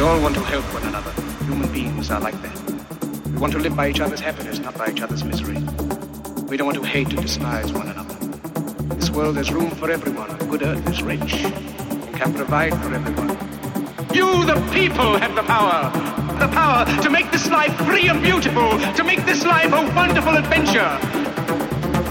All want to help one another. Human beings are like that. We want to live by each other's happiness, not by each other's misery. We don't want to hate and despise one another. This world has room for everyone. The good earth is rich and can provide for everyone. You, the people, have the power. The power to make this life free and beautiful, to make this life a wonderful adventure.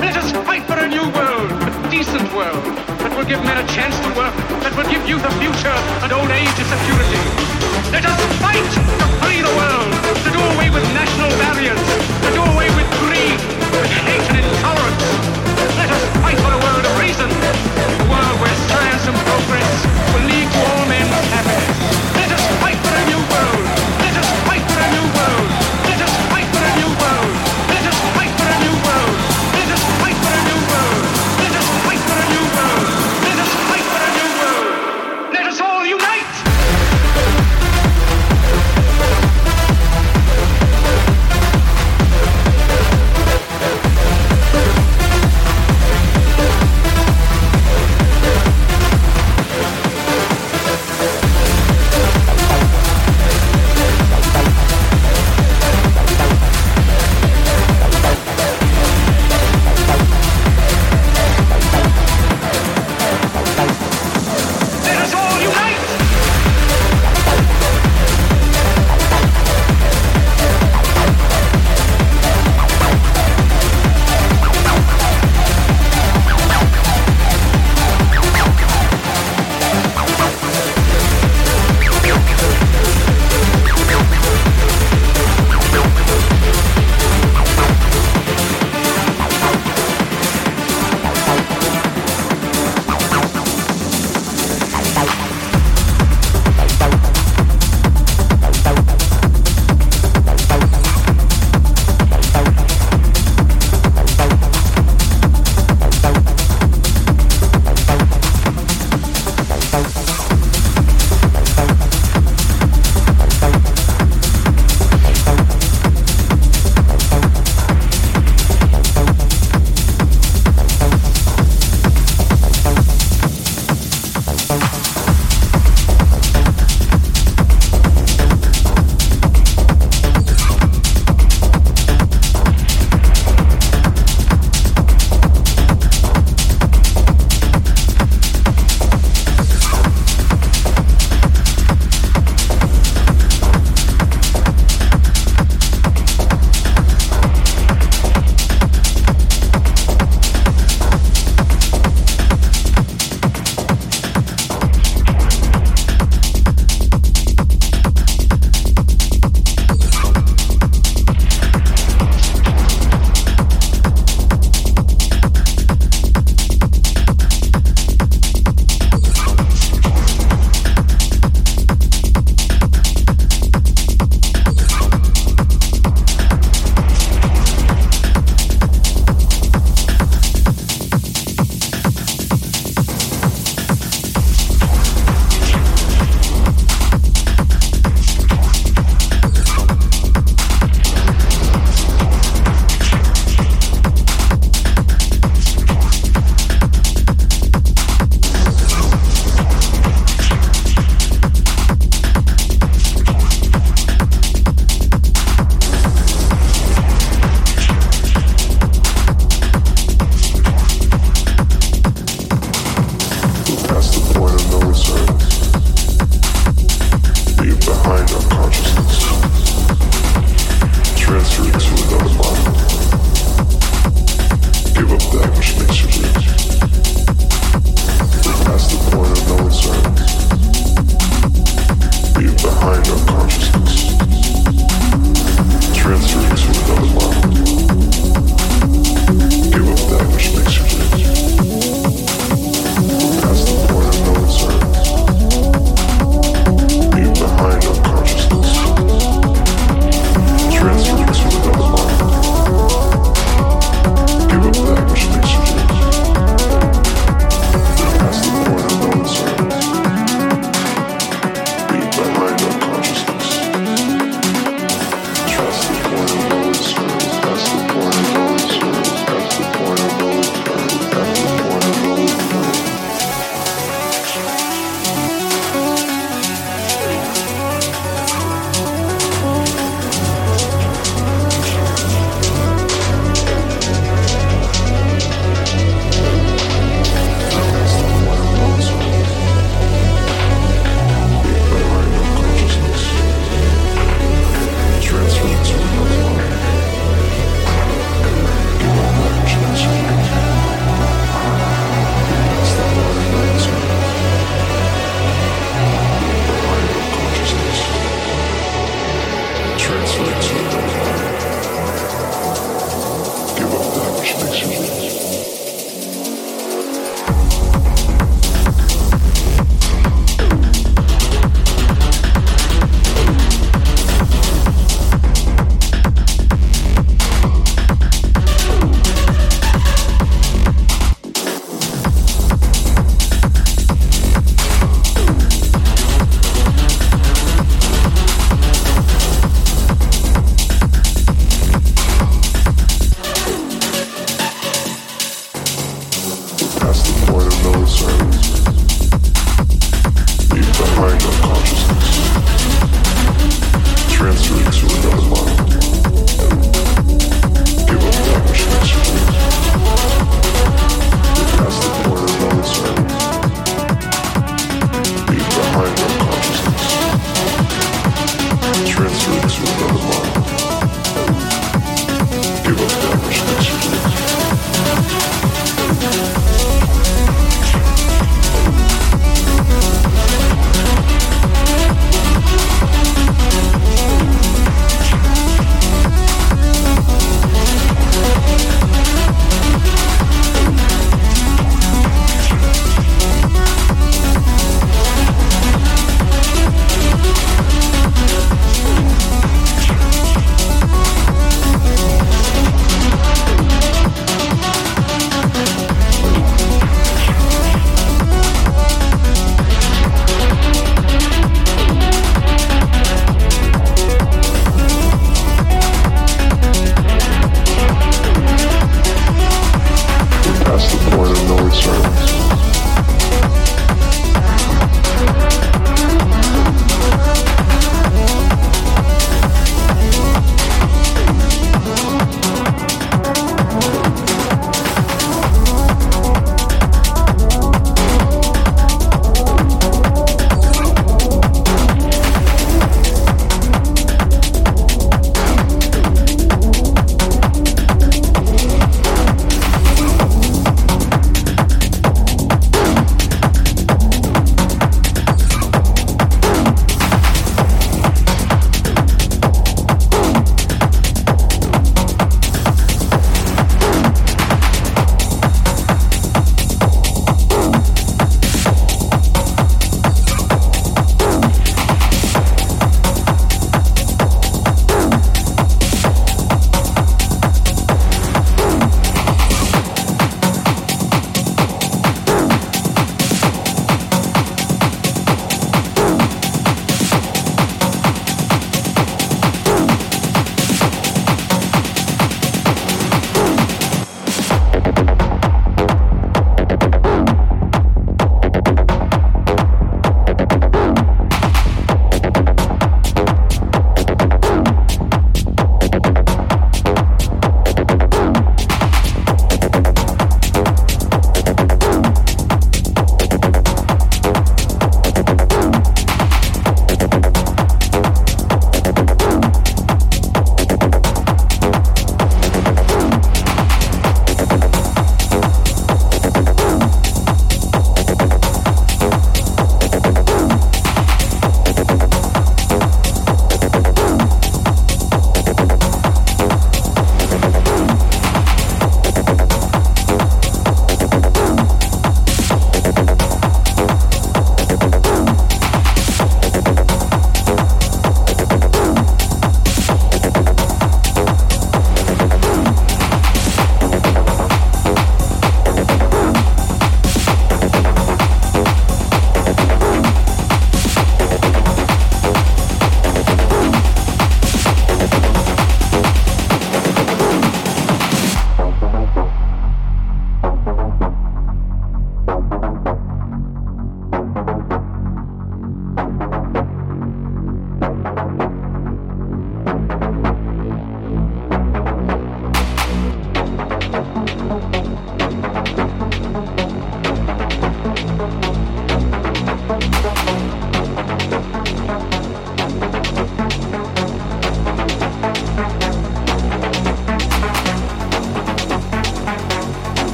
Let us fight for a new world, a decent world, that will give men a chance to work, that will give youth a future and old age a security. Let us fight to free the world, to do away with national barriers, to do away with greed, with hate and intolerance. Let us fight for a